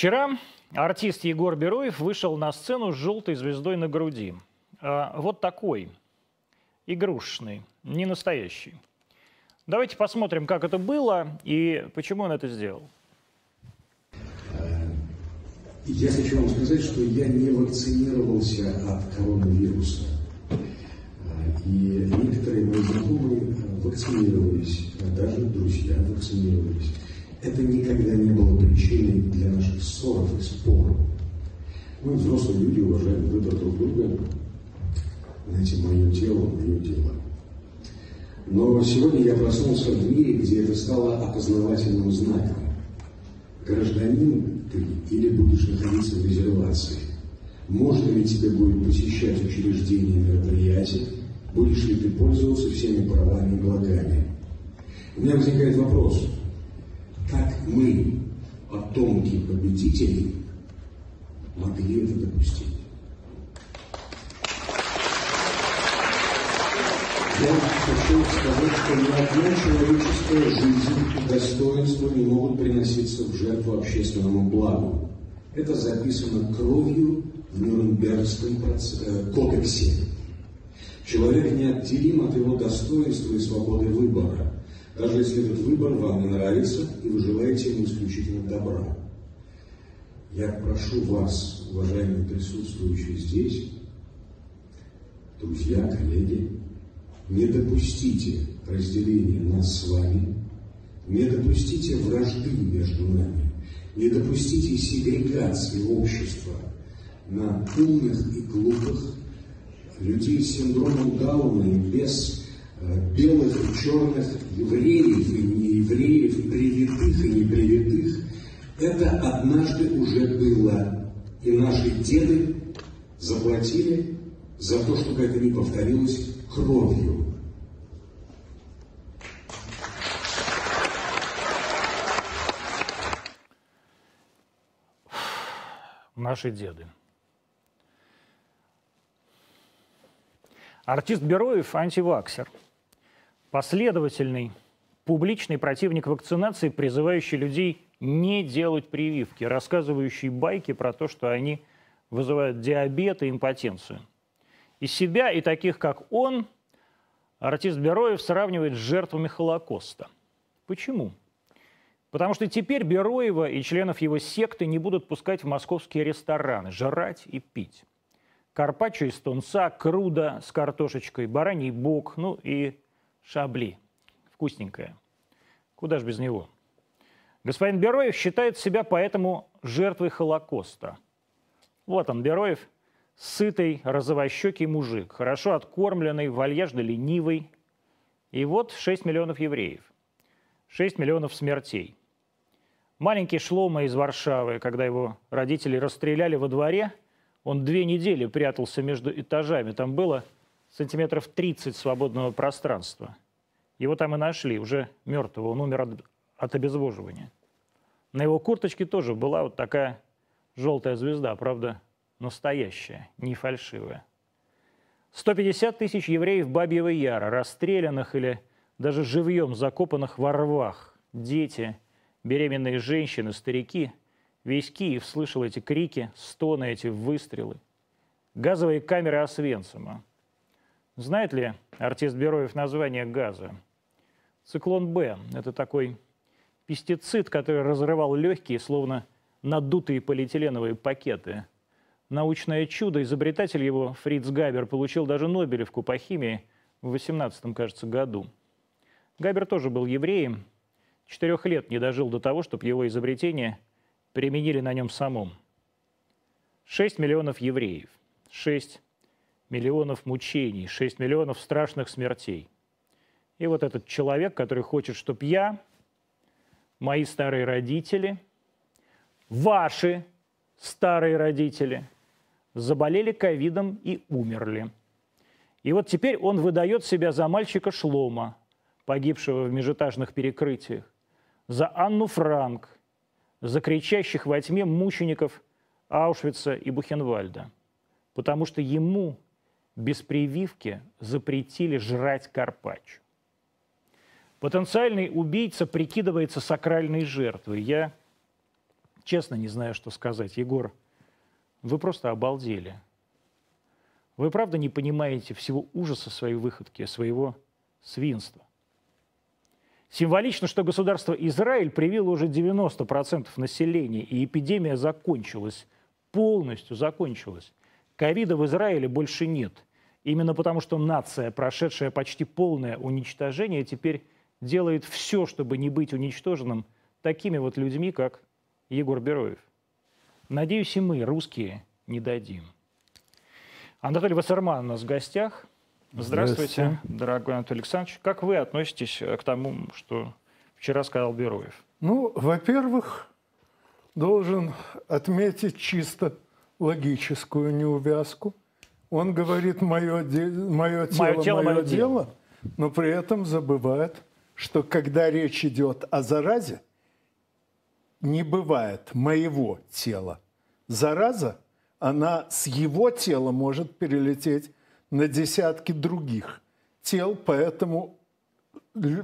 Вчера артист Егор Бероев вышел на сцену с желтой звездой на груди. А, вот такой, игрушечный, не настоящий. Давайте посмотрим, как это было и почему он это сделал. Я хочу вам сказать, что я не вакцинировался от коронавируса. И некоторые мои знакомые вакцинировались, даже друзья вакцинировались. Это никогда не было причиной для наших ссоров и споров. Мы, взрослые люди, уважаем выбор друг друга. Знаете, мое тело, мое дело. Но сегодня я проснулся в мире, где это стало опознавательным знаком. Гражданин ты или будешь находиться в резервации? Можно ли тебе будет посещать учреждения мероприятия? Будешь ли ты пользоваться всеми правами и благами? У меня возникает вопрос – как мы, потомки победителей, могли это допустить? Я хочу сказать, что ни одна человеческая жизнь и достоинство не могут приноситься в жертву общественному благу. Это записано кровью в Нюрнбергском э, кодексе. Человек неотделим от его достоинства и свободы выбора даже если этот выбор вам не нравится, и вы желаете ему исключительно добра. Я прошу вас, уважаемые присутствующие здесь, друзья, коллеги, не допустите разделения нас с вами, не допустите вражды между нами, не допустите сегрегации общества на умных и глупых, людей с синдромом Дауна и без белых и черных, евреев и неевреев, привитых и непривитых, это однажды уже было. И наши деды заплатили за то, чтобы это не повторилось кровью. Наши деды. Артист Бероев – антиваксер – последовательный, публичный противник вакцинации, призывающий людей не делать прививки, рассказывающий байки про то, что они вызывают диабет и импотенцию. И себя, и таких, как он, артист Бероев сравнивает с жертвами Холокоста. Почему? Потому что теперь Бероева и членов его секты не будут пускать в московские рестораны, жрать и пить. Карпаччо из тунца, круда с картошечкой, бараний бок, ну и шабли. Вкусненькое. Куда же без него? Господин Бероев считает себя поэтому жертвой Холокоста. Вот он, Бероев, сытый, розовощекий мужик, хорошо откормленный, вальяжно ленивый. И вот 6 миллионов евреев. 6 миллионов смертей. Маленький Шлома из Варшавы, когда его родители расстреляли во дворе, он две недели прятался между этажами. Там было сантиметров 30 свободного пространства. Его там и нашли, уже мертвого, он умер от, от обезвоживания. На его курточке тоже была вот такая желтая звезда, правда, настоящая, не фальшивая. 150 тысяч евреев Бабьего Яра, расстрелянных или даже живьем закопанных во рвах. Дети, беременные женщины, старики. Весь Киев слышал эти крики, стоны, эти выстрелы. Газовые камеры Освенцима. Знает ли артист Бероев название газа? Циклон Б – это такой пестицид, который разрывал легкие, словно надутые полиэтиленовые пакеты. Научное чудо, изобретатель его, Фриц Габер, получил даже Нобелевку по химии в 18 кажется, году. Габер тоже был евреем, четырех лет не дожил до того, чтобы его изобретение применили на нем самом. Шесть миллионов евреев, шесть миллионов мучений, 6 миллионов страшных смертей. И вот этот человек, который хочет, чтобы я, мои старые родители, ваши старые родители заболели ковидом и умерли. И вот теперь он выдает себя за мальчика Шлома, погибшего в межэтажных перекрытиях, за Анну Франк, за кричащих во тьме мучеников Аушвица и Бухенвальда, потому что ему – без прививки запретили жрать карпаччо. Потенциальный убийца прикидывается сакральной жертвой. Я честно не знаю, что сказать. Егор, вы просто обалдели. Вы правда не понимаете всего ужаса своей выходки, своего свинства. Символично, что государство Израиль привило уже 90% населения, и эпидемия закончилась, полностью закончилась. Ковида в Израиле больше нет. Именно потому, что нация, прошедшая почти полное уничтожение, теперь делает все, чтобы не быть уничтоженным такими вот людьми, как Егор Бероев. Надеюсь, и мы, русские, не дадим. Анатолий Вассерман у нас в гостях. Здравствуйте, Здравствуйте, дорогой Анатолий Александрович. Как вы относитесь к тому, что вчера сказал Бероев? Ну, во-первых, должен отметить чисто логическую неувязку. Он говорит «мое, де... мое тело, мое, тело, мое, мое дело», но при этом забывает, что когда речь идет о заразе, не бывает моего тела. Зараза, она с его тела может перелететь на десятки других тел, поэтому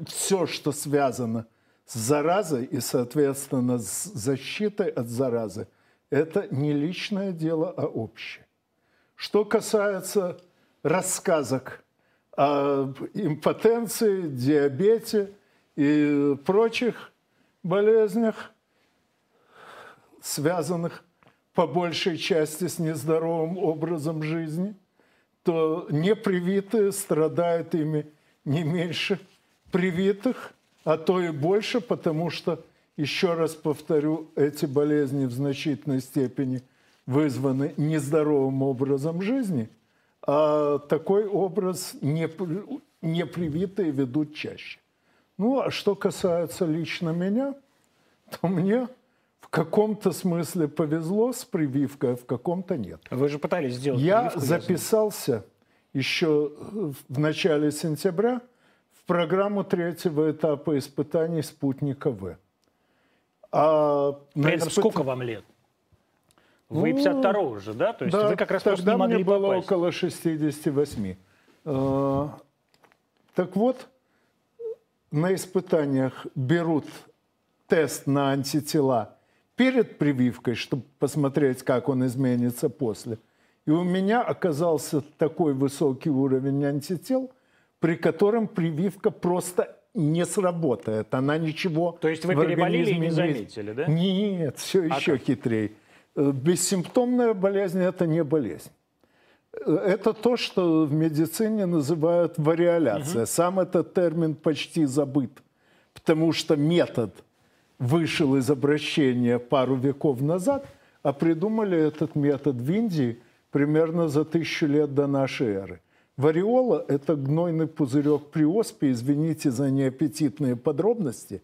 все, что связано с заразой и, соответственно, с защитой от заразы, это не личное дело, а общее. Что касается рассказок о импотенции, диабете и прочих болезнях, связанных по большей части с нездоровым образом жизни, то непривитые страдают ими не меньше привитых, а то и больше, потому что, еще раз повторю, эти болезни в значительной степени вызваны нездоровым образом жизни, а такой образ непривитые ведут чаще. Ну, а что касается лично меня, то мне в каком-то смысле повезло с прививкой, а в каком-то нет. Вы же пытались сделать Я записался еще в начале сентября в программу третьего этапа испытаний спутника В. А этом испыт... сколько вам лет? Вы ну, 52 уже, да? То есть да, вы как раз тогда не могли мне было попасть. около 68. А, так вот, на испытаниях берут тест на антитела перед прививкой, чтобы посмотреть, как он изменится после. И у меня оказался такой высокий уровень антител, при котором прививка просто не сработает. Она ничего То есть вы переболели и не заметили, да? Нет, все а еще как? хитрее. Э, бессимптомная болезнь – это не болезнь. Э, это то, что в медицине называют вариоляция. Угу. Сам этот термин почти забыт, потому что метод – вышел из обращения пару веков назад, а придумали этот метод в Индии примерно за тысячу лет до нашей эры. Вариола – это гнойный пузырек при оспе, извините за неаппетитные подробности.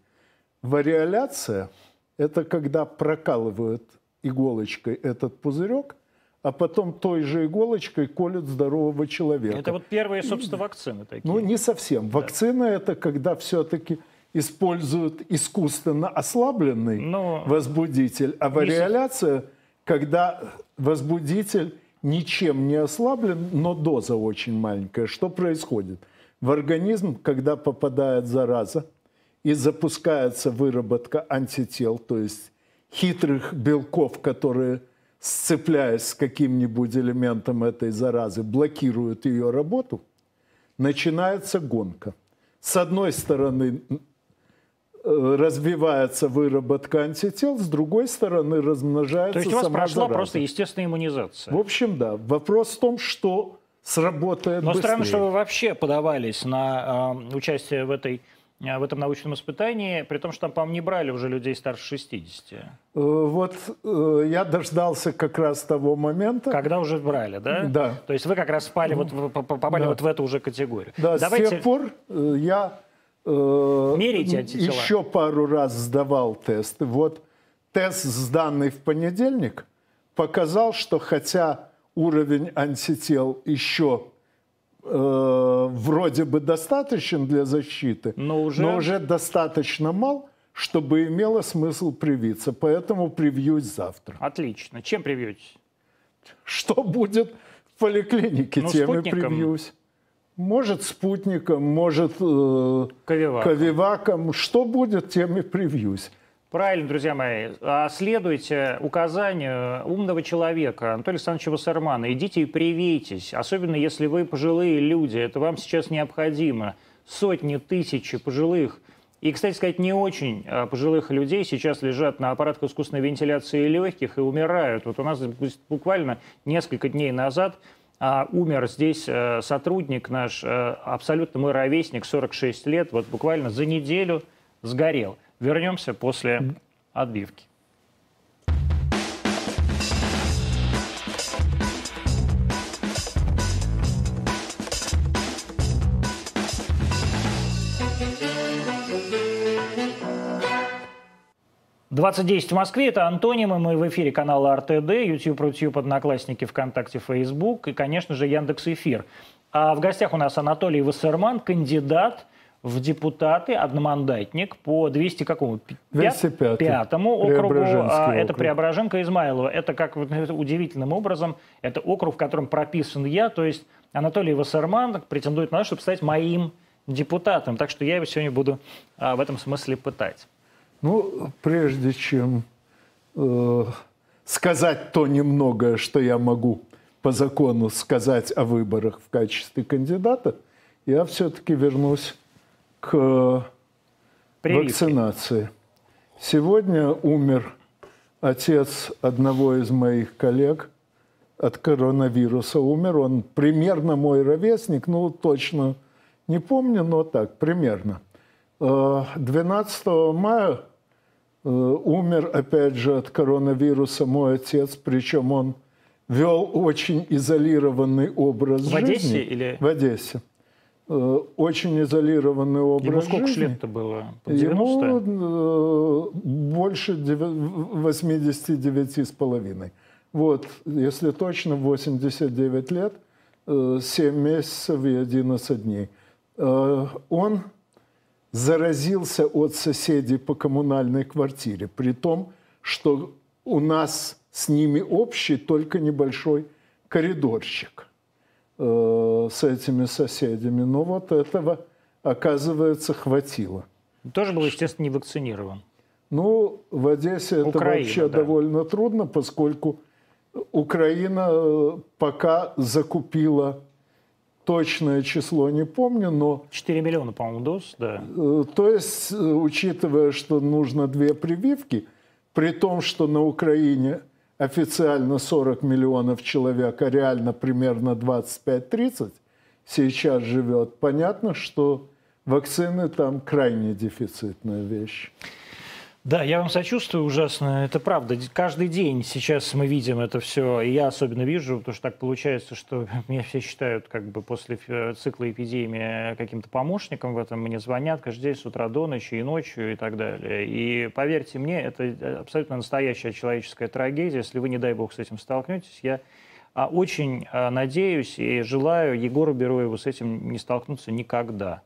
Вариоляция – это когда прокалывают иголочкой этот пузырек, а потом той же иголочкой колют здорового человека. Это вот первые, собственно, вакцины такие. Ну, не совсем. Вакцина да. – это когда все-таки используют искусственно ослабленный Но... возбудитель, а вариоляция, когда возбудитель ничем не ослаблен, но доза очень маленькая. Что происходит? В организм, когда попадает зараза и запускается выработка антител, то есть хитрых белков, которые, сцепляясь с каким-нибудь элементом этой заразы, блокируют ее работу, начинается гонка. С одной стороны, развивается выработка антител, с другой стороны размножается То есть у вас прошла зараза. просто естественная иммунизация? В общем, да. Вопрос в том, что сработает Но быстрее. странно, что вы вообще подавались на э, участие в, этой, э, в этом научном испытании, при том, что там, по-моему, не брали уже людей старше 60. Э, вот э, я дождался как раз того момента. Когда уже брали, да? Да. То есть вы как раз спали, вот, попали да. вот в эту уже категорию. Да, Давайте... с тех пор я Э, Мерите антитела? Еще пару раз сдавал тесты. Вот тест, сданный в понедельник, показал, что хотя уровень антител еще э, вроде бы достаточен для защиты, но уже... но уже достаточно мал, чтобы имело смысл привиться. Поэтому привьюсь завтра. Отлично. Чем привьетесь? Что будет в поликлинике, ну, тем и привьюсь. Может, спутником, может, э, ковиваком. ковиваком. Что будет, тем и привьюсь. Правильно, друзья мои. А следуйте указанию умного человека Анатолия Александровича Вассермана. Идите и привейтесь, особенно если вы пожилые люди. Это вам сейчас необходимо. Сотни, тысячи пожилых и, кстати сказать, не очень а, пожилых людей сейчас лежат на аппаратах искусственной вентиляции легких и умирают. Вот у нас буквально несколько дней назад а, умер здесь а, сотрудник наш, а, абсолютно мой ровесник, 46 лет, вот буквально за неделю сгорел. Вернемся после отбивки. 2010 в Москве – это антонимы. Мы в эфире канала РТД, YouTube, Рутюб, Одноклассники, ВКонтакте, Facebook и, конечно же, Яндекс Эфир. А в гостях у нас Анатолий Вассерман, кандидат в депутаты, одномандатник по 200 какому? 205 пятому округу. А, это Преображенка Измайлова. Это как удивительным образом, это округ, в котором прописан я, то есть Анатолий Вассерман претендует на то, чтобы стать моим депутатом. Так что я его сегодня буду а, в этом смысле пытать. Ну, прежде чем э, сказать то немногое, что я могу по закону сказать о выборах в качестве кандидата, я все-таки вернусь к Прививки. вакцинации. Сегодня умер отец одного из моих коллег от коронавируса. Умер он примерно мой ровесник, ну точно не помню, но так, примерно. 12 э, мая Э, умер, опять же, от коронавируса мой отец, причем он вел очень изолированный образ в жизни. В Одессе или? В Одессе. Э, очень изолированный образ Ему сколько жизни. лет-то было? Ему э, больше 89 с половиной. Вот, если точно, 89 лет, 7 месяцев и 11 дней. Он заразился от соседей по коммунальной квартире, при том, что у нас с ними общий только небольшой коридорчик э, с этими соседями. Но вот этого, оказывается, хватило. Тоже был, естественно, не вакцинирован. Ну, в Одессе это вообще да. довольно трудно, поскольку Украина э, пока закупила точное число не помню, но... 4 миллиона, по-моему, доз, да. Э, то есть, э, учитывая, что нужно две прививки, при том, что на Украине официально 40 миллионов человек, а реально примерно 25-30 сейчас живет, понятно, что вакцины там крайне дефицитная вещь. Да, я вам сочувствую ужасно. Это правда. Каждый день сейчас мы видим это все. И я особенно вижу, потому что так получается, что меня все считают как бы после цикла эпидемии каким-то помощником в этом. Мне звонят каждый день с утра до ночи и ночью и так далее. И поверьте мне, это абсолютно настоящая человеческая трагедия. Если вы, не дай бог, с этим столкнетесь, я а, очень а, надеюсь и желаю Егору Бероеву с этим не столкнуться никогда.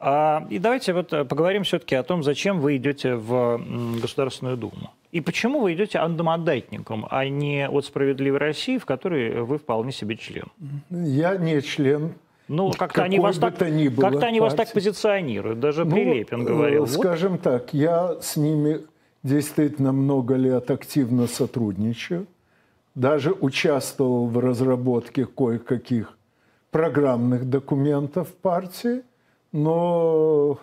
А, и давайте вот э, поговорим все-таки о том, зачем вы идете в Государственную Думу. И почему вы идете одномандатником, а не от «Справедливой России», в которой вы вполне себе член? Я не член. Ну, как-то они, вас так, как они вас так позиционируют. Даже ну, Прилепин говорил. Э, скажем вот. так, я с ними действительно много лет активно сотрудничаю. Даже участвовал в разработке кое-каких программных документов партии – но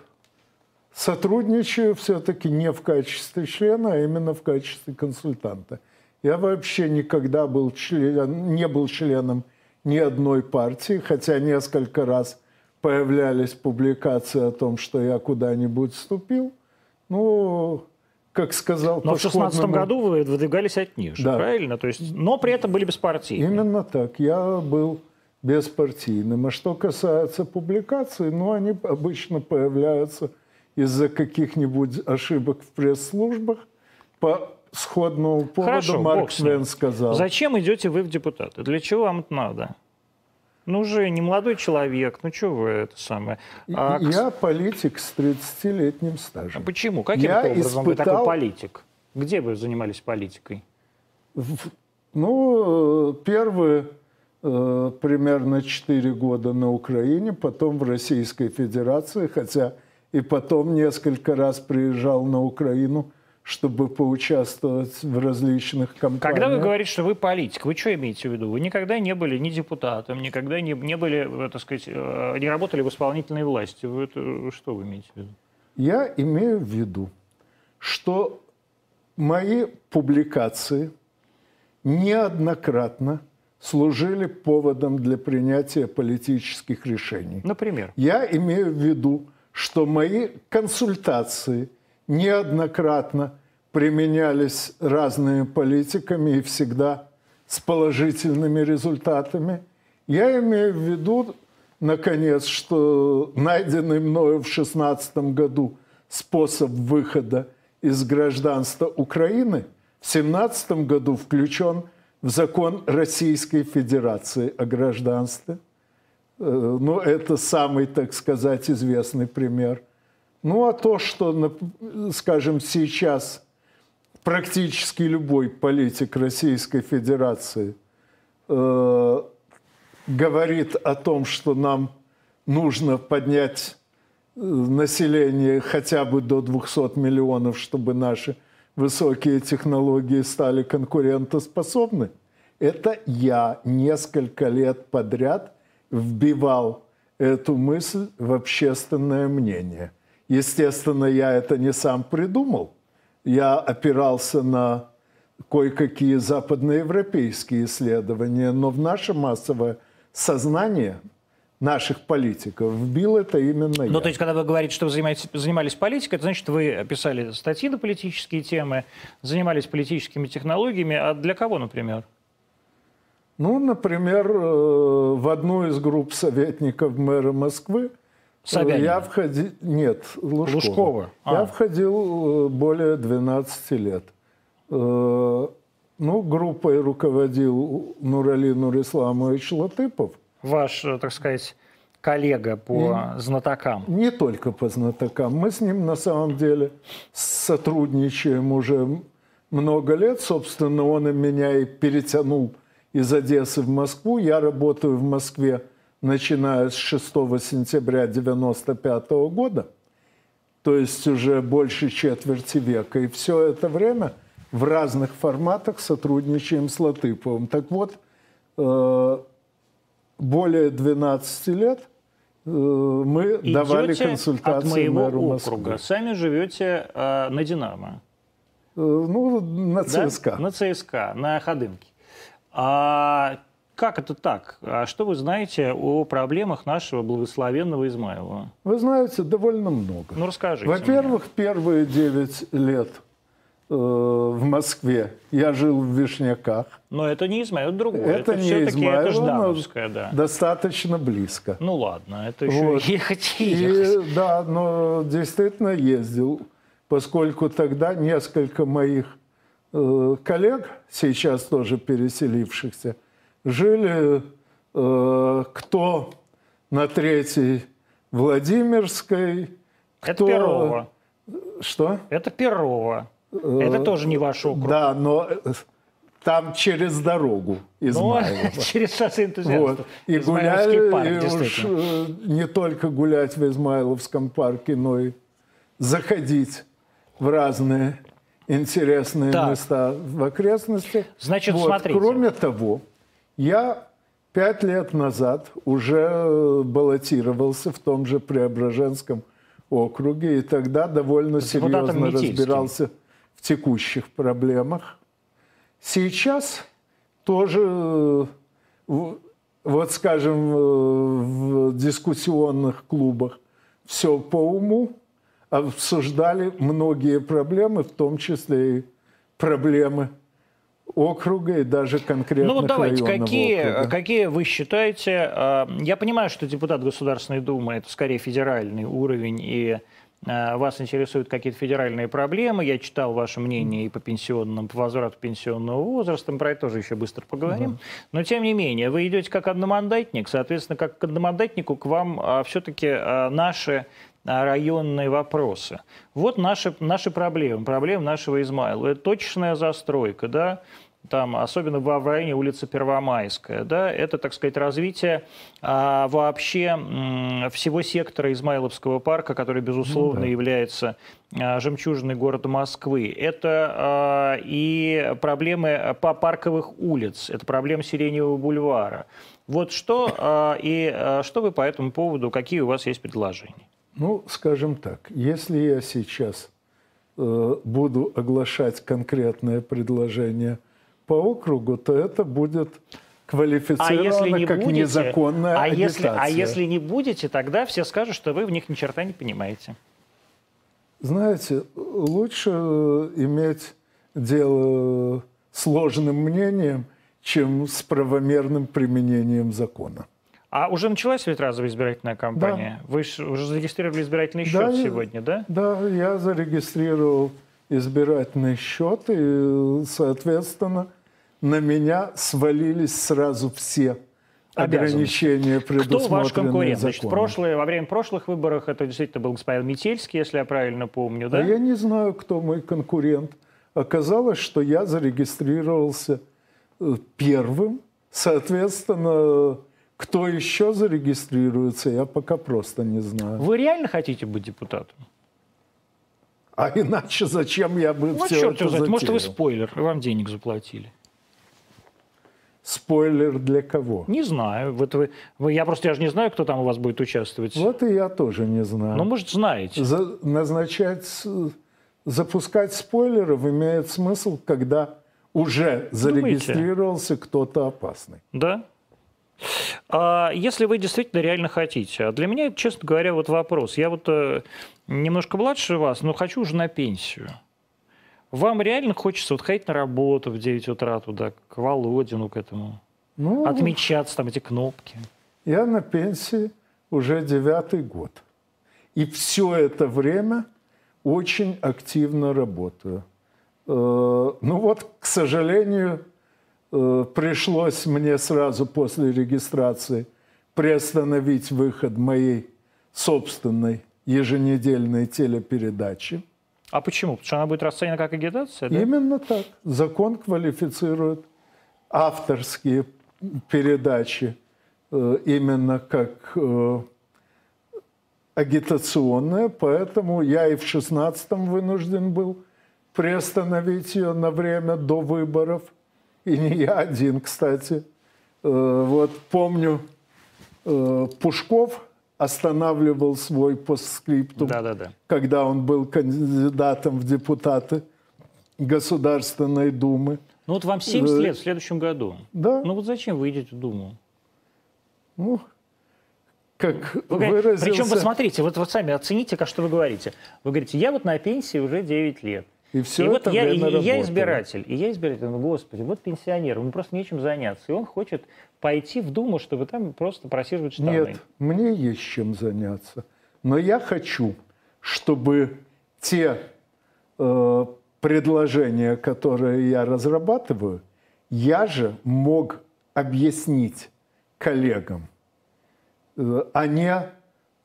сотрудничаю все-таки не в качестве члена, а именно в качестве консультанта. Я вообще никогда был член, не был членом ни одной партии, хотя несколько раз появлялись публикации о том, что я куда-нибудь вступил. Ну, как сказал Но в 2016 году вы выдвигались от них же, да. правильно? То есть, но при этом были беспартийны. Именно так. Я был беспартийным. А что касается публикаций, ну, они обычно появляются из-за каких-нибудь ошибок в пресс-службах. По сходному поводу Хорошо, Марк Твен сказал. Зачем идете вы в депутаты? Для чего вам это надо? Ну, уже не молодой человек, ну что вы это самое? А... Я политик с 30-летним стажем. А почему? Каким Я образом испытал... вы такой политик? Где вы занимались политикой? Ну, первые Э, примерно 4 года на Украине, потом в Российской Федерации, хотя и потом несколько раз приезжал на Украину, чтобы поучаствовать в различных кампаниях. Когда вы говорите, что вы политик, вы что имеете в виду? Вы никогда не были ни депутатом, никогда не, не были, э, так сказать, э, не работали в исполнительной власти. Вы это, что вы имеете в виду? Я имею в виду, что мои публикации неоднократно служили поводом для принятия политических решений. Например? Я имею в виду, что мои консультации неоднократно применялись разными политиками и всегда с положительными результатами. Я имею в виду, наконец, что найденный мною в 2016 году способ выхода из гражданства Украины в 2017 году включен в закон Российской Федерации о гражданстве. Э, ну, это самый, так сказать, известный пример. Ну, а то, что, скажем, сейчас практически любой политик Российской Федерации э, говорит о том, что нам нужно поднять э, население хотя бы до 200 миллионов, чтобы наши высокие технологии стали конкурентоспособны. Это я несколько лет подряд вбивал эту мысль в общественное мнение. Естественно, я это не сам придумал. Я опирался на кое-какие западноевропейские исследования, но в наше массовое сознание наших политиков вбил это именно ну, я. То есть, когда вы говорите, что вы занимаетесь, занимались политикой, это значит, вы писали статьи на политические темы, занимались политическими технологиями. А для кого, например? Ну, например, э, в одну из групп советников мэра Москвы э, Собянина. я входил... Нет, Лужкова. Лужкова. А. Я входил э, более 12 лет. Ну, группой руководил Нурали Нурисламович Латыпов. Ваш, так сказать, коллега по и знатокам. Не только по знатокам. Мы с ним на самом деле сотрудничаем уже много лет. Собственно, он и меня и перетянул из Одессы в Москву. Я работаю в Москве, начиная с 6 сентября 1995 года. То есть уже больше четверти века. И все это время в разных форматах сотрудничаем с Латыповым. Так вот, э, более 12 лет э, мы Идете давали консультации от моего мэру округа. Сами живете э, на «Динамо». Э, ну, на ЦСКА. Да? На ЦСКА, на Ходынке. А как это так? А что вы знаете о проблемах нашего благословенного Измайлова? Вы знаете, довольно много. Ну, расскажите Во-первых, первые 9 лет в Москве я жил в Вишняках. Но это не Измаил, другое. Это, это не Измайлово, это да. достаточно близко. Ну ладно, это еще вот. ехать и ехать. И, да, но действительно ездил, поскольку тогда несколько моих Э, коллег, сейчас тоже переселившихся, жили э, кто на третьей Владимирской, кто... Это Перово. Что? Это Перово. Это э, тоже не ваш округ. Да, но там через дорогу Измайлова. Ну, через шоссе энтузиастов. Вот. И гуляли, парк, и уж не только гулять в Измайловском парке, но и заходить в разные интересные так. места в окрестностях. Значит, вот. смотрите. Кроме того, я пять лет назад уже баллотировался в том же Преображенском округе, и тогда довольно серьезно разбирался в текущих проблемах. Сейчас тоже, вот скажем, в дискуссионных клубах все по уму, обсуждали многие проблемы, в том числе и проблемы округа и даже конкретных Ну вот давайте, какие, округа. какие вы считаете... А, я понимаю, что депутат Государственной Думы – это скорее федеральный уровень, и вас интересуют какие-то федеральные проблемы. Я читал ваше мнение и по пенсионным, по возврату пенсионного возраста. Мы про это тоже еще быстро поговорим. Да. Но тем не менее, вы идете как одномандатник. Соответственно, как к одномандатнику к вам а, все-таки наши районные вопросы. Вот наши, наши проблемы, проблемы нашего Измайла. Это точечная застройка, да, там, особенно в районе улицы Первомайская, да, это, так сказать, развитие а, вообще м, всего сектора Измайловского парка, который, безусловно, ну, да. является а, жемчужиной города Москвы. Это а, и проблемы по парковых улиц, это проблемы Сиреневого бульвара. Вот что, а, и а, что вы по этому поводу, какие у вас есть предложения? Ну, скажем так, если я сейчас э, буду оглашать конкретное предложение – по округу, то это будет квалифицировано а если не как будете, незаконная а агитация. Если, а если не будете, тогда все скажут, что вы в них ни черта не понимаете. Знаете, лучше иметь дело сложным мнением, чем с правомерным применением закона. А уже началась ведь разовая избирательная кампания? Да. Вы уже зарегистрировали избирательный счет да, сегодня, да? Да, я зарегистрировал избирательный счет, и, соответственно, на меня свалились сразу все ограничения, предусмотренные Кто ваш конкурент? Законом. Значит, прошлые, во время прошлых выборов это действительно был господин Метельский, если я правильно помню, да? А я не знаю, кто мой конкурент. Оказалось, что я зарегистрировался э, первым. Соответственно, кто еще зарегистрируется, я пока просто не знаю. Вы реально хотите быть депутатом? А иначе зачем я бы ну, все черт это затеял? Может, вы спойлер, и вам денег заплатили. Спойлер для кого? Не знаю. Вот вы, вы, я просто я же не знаю, кто там у вас будет участвовать. Вот и я тоже не знаю. Ну, может, знаете. За, назначать, запускать спойлеров имеет смысл, когда уже зарегистрировался кто-то опасный. Да? А если вы действительно реально хотите. А для меня, честно говоря, вот вопрос. Я вот э, немножко младше вас, но хочу уже на пенсию. Вам реально хочется вот ходить на работу в 9 утра туда, к Володину, к этому, ну, отмечаться там эти кнопки? Я на пенсии уже девятый год. И все это время очень активно работаю. Э, ну вот, к сожалению, э, пришлось мне сразу после регистрации приостановить выход моей собственной еженедельной телепередачи. А почему? Потому что она будет расценена как агитация? Да? Именно так. Закон квалифицирует авторские передачи э, именно как э, агитационные, поэтому я и в 16-м вынужден был приостановить ее на время до выборов. И не я один, кстати. Э, вот помню, Пушков останавливал свой постскриптум, да, да, да. когда он был кандидатом в депутаты Государственной Думы. Ну вот вам 70 э, лет в следующем году. Да. Ну вот зачем вы идете в Думу? Ну, как вы, выразился... Причем, вы смотрите, вот, вот сами оцените, как что вы говорите. Вы говорите, я вот на пенсии уже 9 лет. И все и это вот я, и, и я избиратель, и я избиратель, ну, господи, вот пенсионер, ему просто нечем заняться, и он хочет пойти в Думу, чтобы там просто просиживать штаны. Нет, мне есть чем заняться. Но я хочу, чтобы те э, предложения, которые я разрабатываю, я же мог объяснить коллегам, э, а не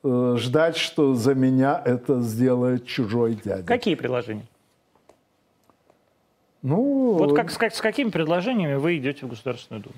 э, ждать, что за меня это сделает чужой дядя. Какие предложения? Ну, вот как, как, с какими предложениями вы идете в Государственную Думу?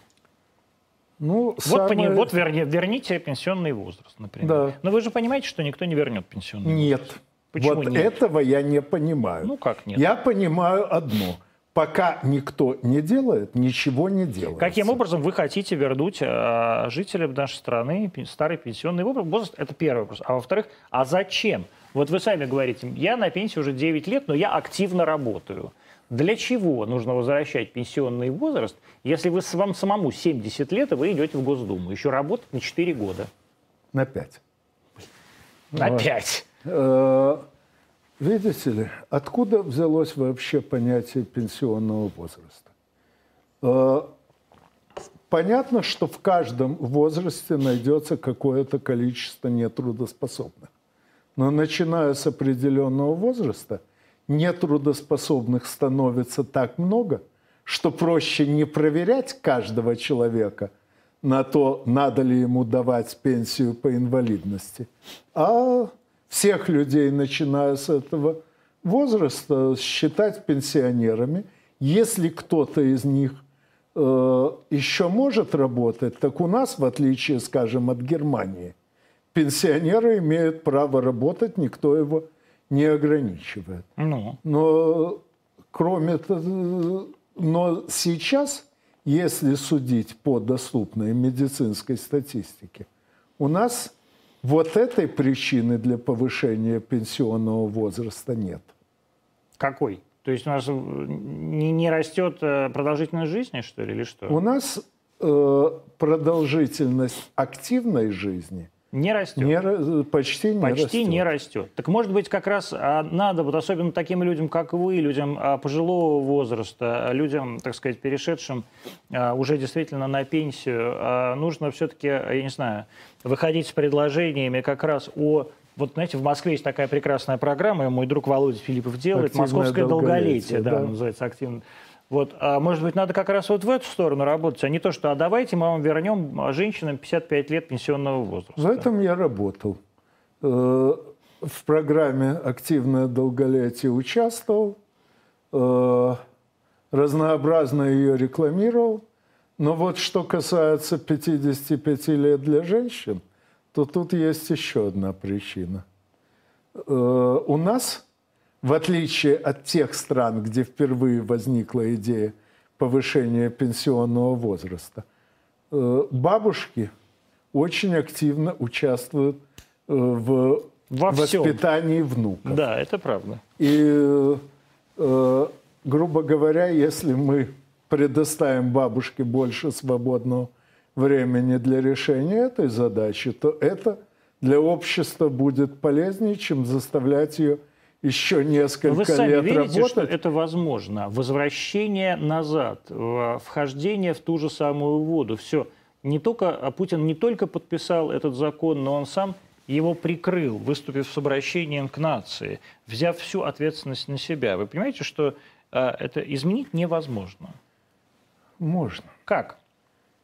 Ну, вот, самое... вот верни, верните пенсионный возраст, например. Да. Но вы же понимаете, что никто не вернет пенсионный нет. возраст. Почему вот нет? этого я не понимаю. Ну как нет? Я понимаю одно. Пока никто не делает, ничего не делает. Каким образом вы хотите вернуть э, жителям нашей страны старый пенсионный возраст? Это первый вопрос. А во-вторых, а зачем? Вот вы сами говорите, я на пенсии уже 9 лет, но я активно работаю. Для чего нужно возвращать пенсионный возраст, если вы, вам самому 70 лет, и вы идете в Госдуму? Еще работать на 4 года. На 5. На вот. 5. Э, видите ли, откуда взялось вообще понятие пенсионного возраста? Э, понятно, что в каждом возрасте найдется какое-то количество нетрудоспособных. Но начиная с определенного возраста – нетрудоспособных становится так много, что проще не проверять каждого человека на то, надо ли ему давать пенсию по инвалидности, а всех людей, начиная с этого возраста, считать пенсионерами. Если кто-то из них э, еще может работать, так у нас, в отличие, скажем, от Германии, пенсионеры имеют право работать, никто его не ограничивает. Ну. Но кроме того, но сейчас, если судить по доступной медицинской статистике, у нас вот этой причины для повышения пенсионного возраста нет. Какой? То есть у нас не, не растет э, продолжительность жизни, что ли, или что? У нас э, продолжительность активной жизни – не растет. Не, почти не почти растет. не растет. Так может быть как раз а, надо, вот особенно таким людям, как вы, людям а, пожилого возраста, людям, так сказать, перешедшим а, уже действительно на пенсию, нужно все-таки, я не знаю, выходить с предложениями как раз о вот, знаете, в Москве есть такая прекрасная программа, мой друг Володя Филиппов делает, Активное «Московское долголетие», долголетие да, да, называется активно. Вот, а может быть, надо как раз вот в эту сторону работать, а не то, что а давайте мы вам вернем женщинам 55 лет пенсионного возраста. В этом я работал. Э, в программе «Активное долголетие» участвовал, э, разнообразно ее рекламировал. Но вот что касается 55 лет для женщин, то тут есть еще одна причина. Э, у нас в отличие от тех стран, где впервые возникла идея повышения пенсионного возраста, э, бабушки очень активно участвуют э, в Во воспитании всем. внуков. Да, это правда. И, э, грубо говоря, если мы предоставим бабушке больше свободного времени для решения этой задачи, то это для общества будет полезнее, чем заставлять ее еще несколько Вы сами лет верите, работать. что это возможно? Возвращение назад, вхождение в ту же самую воду. Все. Не только, а Путин не только подписал этот закон, но он сам его прикрыл, выступив с обращением к нации, взяв всю ответственность на себя. Вы понимаете, что э, это изменить невозможно? Можно. Как?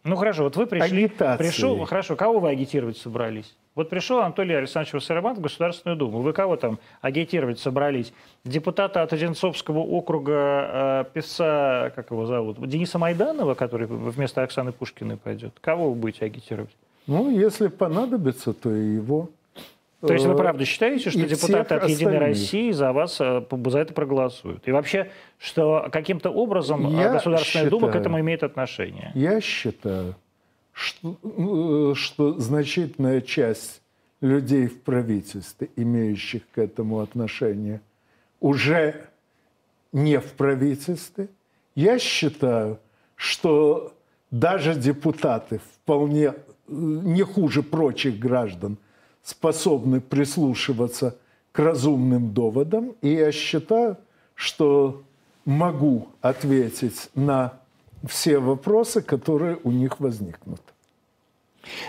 Ну хорошо, вот вы пришли, Агитации. пришел, хорошо, кого вы агитировать собрались? Вот пришел Анатолий Александрович Вассерман в Государственную Думу. Вы кого там агитировать собрались? Депутата от Одинцовского округа, э, певца, как его зовут, Дениса Майданова, который вместо Оксаны Пушкиной пойдет. Кого вы будете агитировать? Ну, если понадобится, то и его. То есть вы правда считаете, что депутаты от «Единой России» за вас э, за это проголосуют? И вообще, что каким-то образом э, Я Государственная считаю, Дума к этому имеет отношение? Я считаю, что, э, что значительная часть людей в правительстве, имеющих к этому отношение, уже не в правительстве. Я считаю, что даже депутаты вполне э, не хуже прочих граждан способны прислушиваться к разумным доводам. И я считаю, что могу ответить на все вопросы, которые у них возникнут.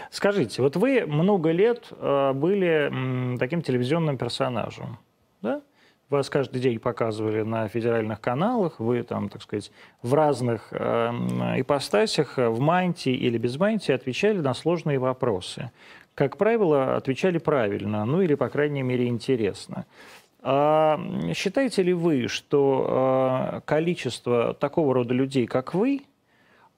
Скажите, вот вы много лет э, были таким телевизионным персонажем, да? Вас каждый день показывали на федеральных каналах, вы там, так сказать, в разных э, ипостасях, в мантии или без мантии отвечали на сложные вопросы. Как правило, отвечали правильно, ну или, по крайней мере, интересно. А считаете ли вы, что э, количество такого рода людей, как вы,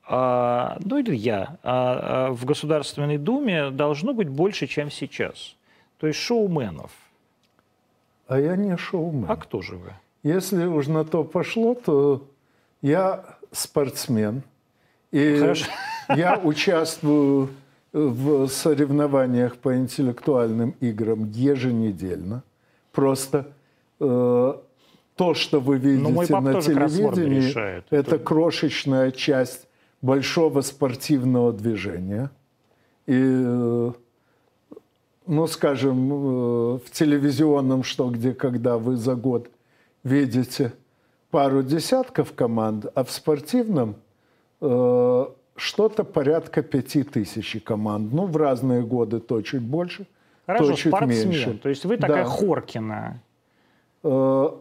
а, ну или я, а, а, в Государственной Думе должно быть больше, чем сейчас. То есть шоуменов. А я не шоумен. А кто же вы? Если уж на то пошло, то я спортсмен. И Хорошо. я участвую в соревнованиях по интеллектуальным играм еженедельно. Просто э, то, что вы видите на телевидении, это крошечная часть большого спортивного движения. И, э, ну, скажем, э, в телевизионном «Что, где, когда» вы за год видите пару десятков команд, а в спортивном э, что-то порядка пяти тысяч команд. Ну, в разные годы то чуть больше, Хорошо, то чуть спортсмен. меньше. То есть вы такая да. Хоркина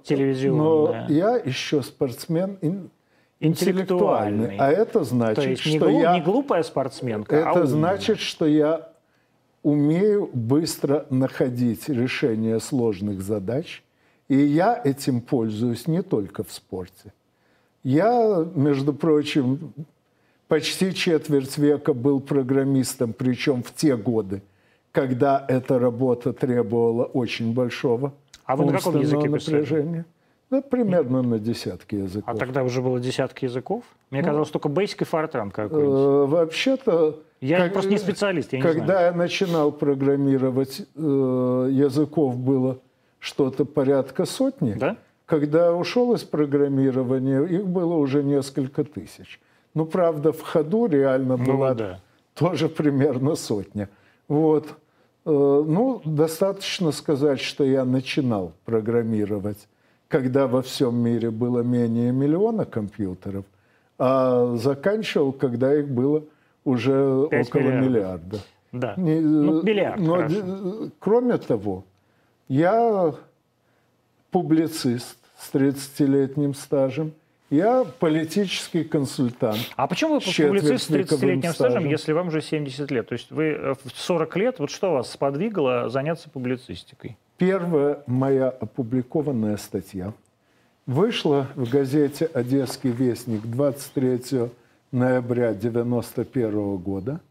телевизионная. Но я еще спортсмен интеллектуальный. А это значит, То есть что глуп, я... не глупая спортсменка, Это а значит, что я умею быстро находить решение сложных задач. И я этим пользуюсь не только в спорте. Я, между прочим, почти четверть века был программистом, причем в те годы, когда эта работа требовала очень большого а вы на каком языке напряжения. Ну, примерно на десятки языков. А тогда уже было десятки языков? Мне ну, казалось, только Basic и Fortran какой-нибудь. Э, вообще-то... Я как, просто не специалист, я не Когда знаю. я начинал программировать, э, языков было что-то порядка сотни. Да? Когда ушел из программирования, их было уже несколько тысяч. Ну, правда, в ходу реально ну, была да. тоже примерно сотня. Вот. Э, ну, достаточно сказать, что я начинал программировать, когда во всем мире было менее миллиона компьютеров, а заканчивал, когда их было уже около миллиардов. миллиарда. Да. Не, ну, миллиард, Но, хорошо. кроме того, я публицист с 30-летним стажем – я политический консультант. А почему вы публицист с 30-летним стажем, если вам уже 70 лет? То есть вы э, в 40 лет, вот что вас сподвигло заняться публицистикой? Первая моя опубликованная статья вышла в газете «Одесский вестник» 23 ноября 1991 года –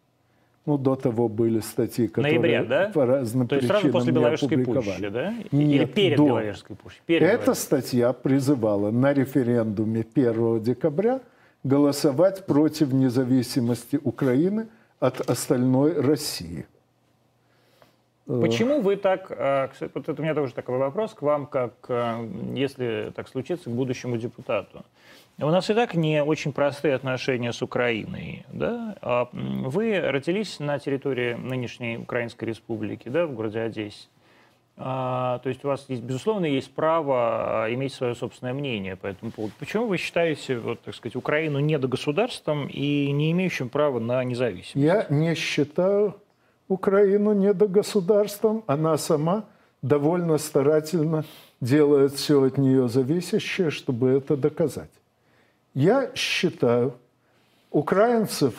ну, до того были статьи, которые Ноября, да? по разным То есть сразу после Беловежской пущи, да? Нет, Или перед до. Беловежской пущей? Перед Эта статья призывала на референдуме 1 декабря голосовать против независимости Украины от остальной России. Почему вы так, э, вот это у меня тоже такой вопрос к вам, как, э, если так случится, к будущему депутату. У нас и так не очень простые отношения с Украиной. Да? А, вы родились на территории нынешней Украинской республики, да, в городе Одессе. А, то есть у вас, есть, безусловно, есть право а, иметь свое собственное мнение по этому поводу. Почему вы считаете, вот, так сказать, Украину недогосударством и не имеющим права на независимость? Я не считаю Украину недогосударством. Она сама довольно старательно делает все от нее зависящее, чтобы это доказать. Я считаю украинцев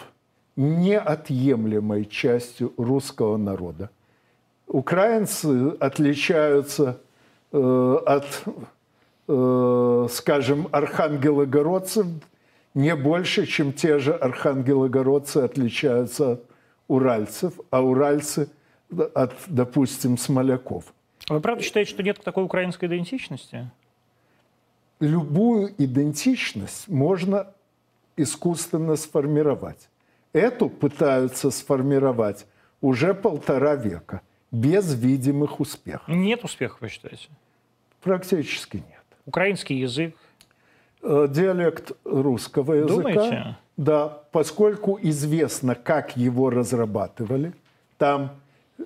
неотъемлемой частью русского народа. Украинцы отличаются э, от, э, скажем, архангелогородцев не больше, чем те же архангелогородцы отличаются от уральцев, а уральцы от, допустим, смоляков. Вы правда считаете, что нет такой украинской идентичности? любую идентичность можно искусственно сформировать. Эту пытаются сформировать уже полтора века, без видимых успехов. Нет успехов, вы считаете? Практически нет. Украинский язык? Э, диалект русского языка. Думаете? Да, поскольку известно, как его разрабатывали, там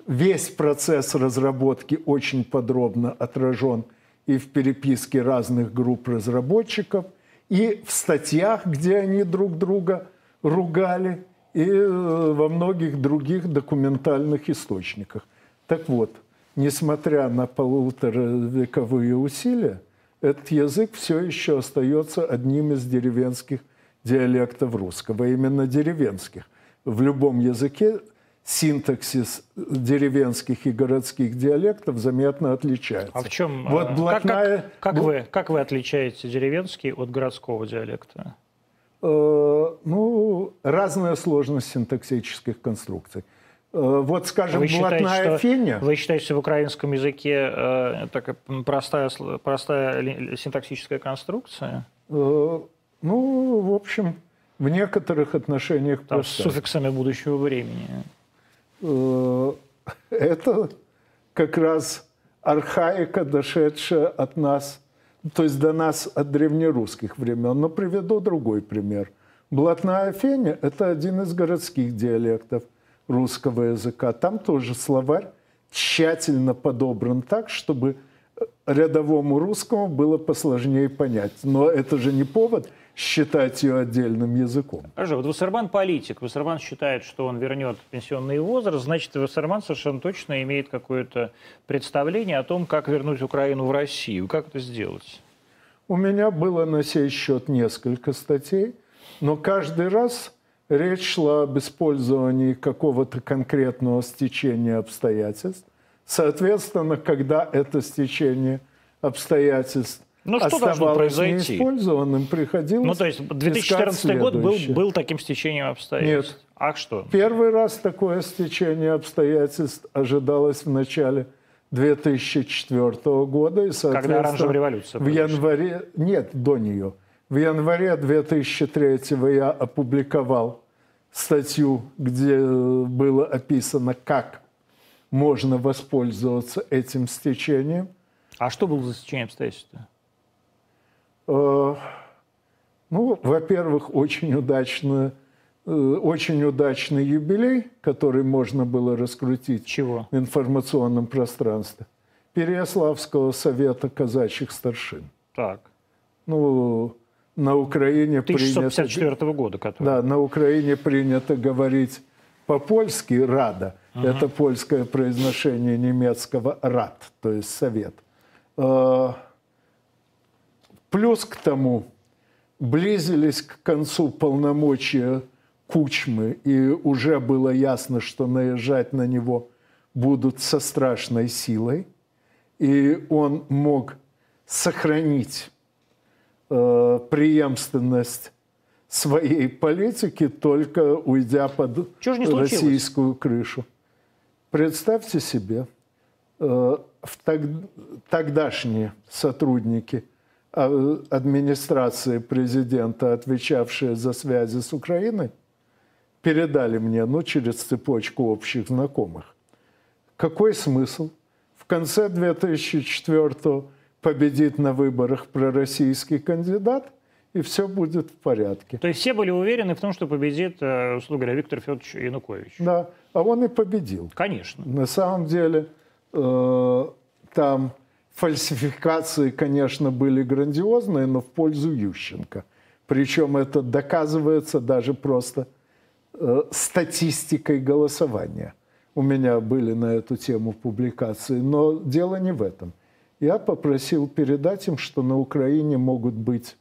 весь процесс разработки очень подробно отражен – и в переписке разных групп разработчиков, и в статьях, где они друг друга ругали, и э, во многих других документальных источниках. Так вот, несмотря на полуторавековые усилия, этот язык все еще остается одним из деревенских диалектов русского, именно деревенских. В любом языке синтаксис деревенских и городских диалектов заметно отличается. А в чем? Вот э, блатная... как, как, как, вы, как вы отличаете деревенский от городского диалекта? Э, ну, разная сложность синтаксических конструкций. Э, вот, скажем, вы блатная считаете, феня... Вы считаете, что в украинском языке э, такая простая, простая синтаксическая конструкция? Ну, в общем, в некоторых отношениях Там, С суффиксами будущего времени. Э, это как раз архаика, дошедшая от нас, то есть до нас от древнерусских времен. Но приведу другой пример. Блатная феня – это один из городских диалектов русского языка. Там тоже словарь тщательно подобран так, чтобы рядовому русскому было посложнее понять. Но это же не повод – считать ее отдельным языком. Хорошо, вот Вассерман политик. Вассерман считает, что он вернет пенсионный возраст, значит, Вассерман совершенно точно имеет какое-то представление о том, как вернуть Украину в Россию. Как это сделать? У меня было на сей счет несколько статей, но каждый раз речь шла об использовании какого-то конкретного стечения обстоятельств. Соответственно, когда это стечение обстоятельств ну, что должно произойти? неиспользованным, приходилось Ну, то есть 2014 год был, был таким стечением обстоятельств? Нет. А что? Первый раз такое стечение обстоятельств ожидалось в начале 2004 года. И, Когда оранжевая революция В январе... Нет, до нее. В январе 2003 я опубликовал статью, где было описано, как можно воспользоваться этим стечением. А что было за стечение обстоятельств? Ну, во-первых, очень удачно, э, очень удачный юбилей, который можно было раскрутить Чего? в информационном пространстве. Переяславского совета казачьих старшин. Так. Ну, на Украине 1654 принято... года, который... Да, на Украине принято говорить по-польски «рада». Угу. Это польское произношение немецкого «рад», то есть «совет». Плюс к тому, близились к концу полномочия Кучмы, и уже было ясно, что наезжать на него будут со страшной силой, и он мог сохранить э, преемственность своей политики, только уйдя под российскую крышу. Представьте себе, э, в тог, тогдашние сотрудники администрации президента, отвечавшие за связи с Украиной, передали мне, ну, через цепочку общих знакомых. Какой смысл? В конце 2004 победит на выборах пророссийский кандидат, и все будет в порядке. То есть все были уверены в том, что победит, э, условно говоря, Виктор Федорович Янукович? Да, а он и победил. Конечно. На самом деле э, там фальсификации, конечно, были грандиозные, но в пользу Ющенко. Причем это доказывается даже просто э, статистикой голосования. У меня были на эту тему публикации, но дело не в этом. Я попросил передать им, что на Украине могут быть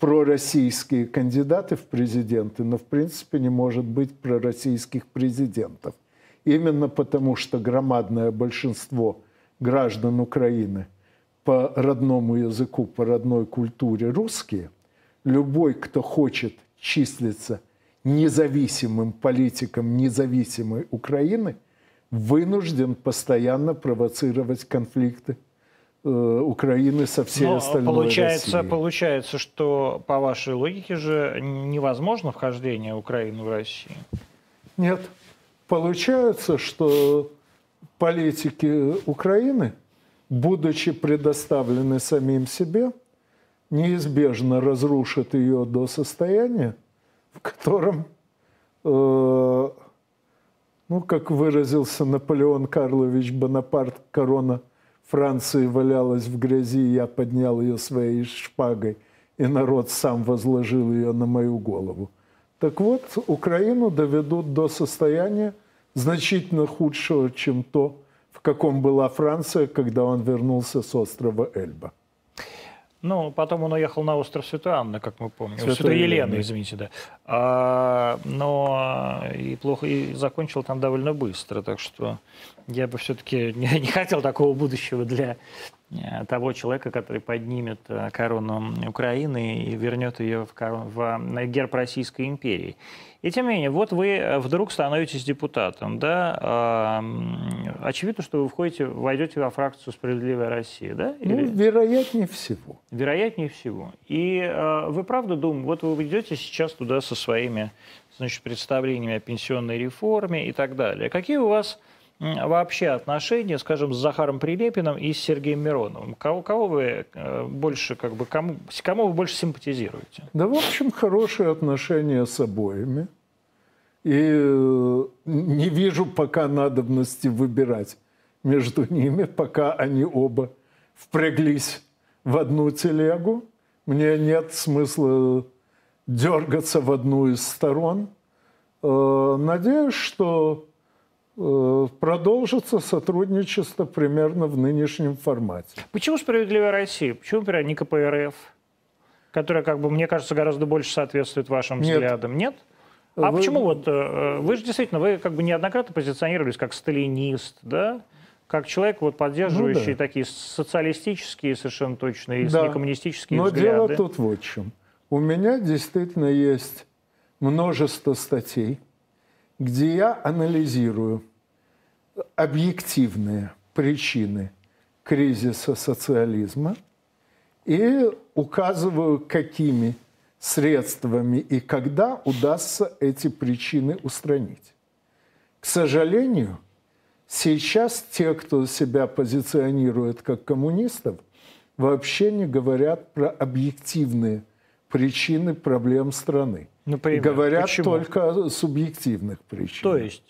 пророссийские кандидаты в президенты, но в принципе не может быть пророссийских президентов. Именно потому, что громадное большинство – граждан Украины по родному языку, по родной культуре русские, любой, кто хочет числиться независимым политиком независимой Украины, вынужден постоянно провоцировать конфликты э, Украины со всей Но остальной получается, Россией. Получается, что по вашей логике же невозможно вхождение Украины в Россию? Нет. Получается, что политики Украины, будучи предоставлены самим себе, неизбежно разрушат ее до состояния, в котором, э, ну, как выразился Наполеон Карлович Бонапарт, корона Франции валялась в грязи, я поднял ее своей шпагой, и народ сам возложил ее на мою голову. Так вот, Украину доведут до состояния, значительно худшего, чем то, в каком была Франция, когда он вернулся с острова Эльба. Ну, потом он уехал на остров Святой Анны, как мы помним. Святой, Святой Елены, Елены, извините, да. А, но и плохо и закончил там довольно быстро, так что я бы все-таки не, не хотел такого будущего для того человека, который поднимет э, корону Украины и вернет ее в, корон, в герб Российской империи. И тем не менее, вот вы э, вдруг становитесь депутатом, да? Очевидно, что вы входите, войдете во фракцию «Справедливая Россия», да? Ну, Или... Ну, вероятнее всего. Вероятнее всего. И э, вы правда думаете, вот вы идете сейчас туда со своими значит, представлениями о пенсионной реформе и так далее. Какие у вас вообще отношения, скажем, с Захаром Прилепиным и с Сергеем Мироновым? Кого, кого вы э, больше, как бы, кому, кому вы больше симпатизируете? Да, в общем, хорошие отношения с обоими. И э, не вижу пока надобности выбирать между ними, пока они оба впряглись в одну телегу. Мне нет смысла дергаться в одну из сторон. Э, надеюсь, что продолжится сотрудничество примерно в нынешнем формате. Почему «Справедливая Россия»? Почему, например, не КПРФ, которая, как бы, мне кажется, гораздо больше соответствует вашим Нет. взглядам? Нет? А вы... почему вот, э, вы же действительно, вы как бы неоднократно позиционировались как сталинист, да? как человек, вот, поддерживающий ну, да. такие социалистические совершенно точно и да. коммунистические Но взгляды. дело тут вот в чем. У меня действительно есть множество статей, где я анализирую объективные причины кризиса социализма и указываю, какими средствами и когда удастся эти причины устранить. К сожалению, сейчас те, кто себя позиционирует как коммунистов, вообще не говорят про объективные причины проблем страны. Например, говорят почему? только о субъективных причинах. То есть?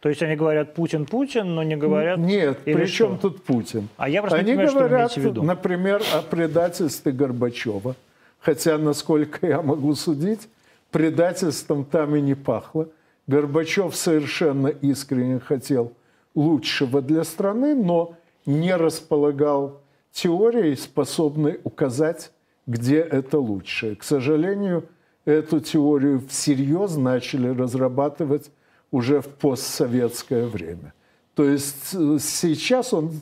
То есть они говорят Путин Путин, но не говорят. Нет, при чем тут Путин? А я просто они не понимаю, говорят, что в виду. например, о предательстве Горбачева. Хотя, насколько я могу судить, предательством там и не пахло. Горбачев совершенно искренне хотел лучшего для страны, но не располагал теорией, способной указать, где это лучшее. К сожалению, эту теорию всерьез начали разрабатывать уже в постсоветское время. То есть э, сейчас он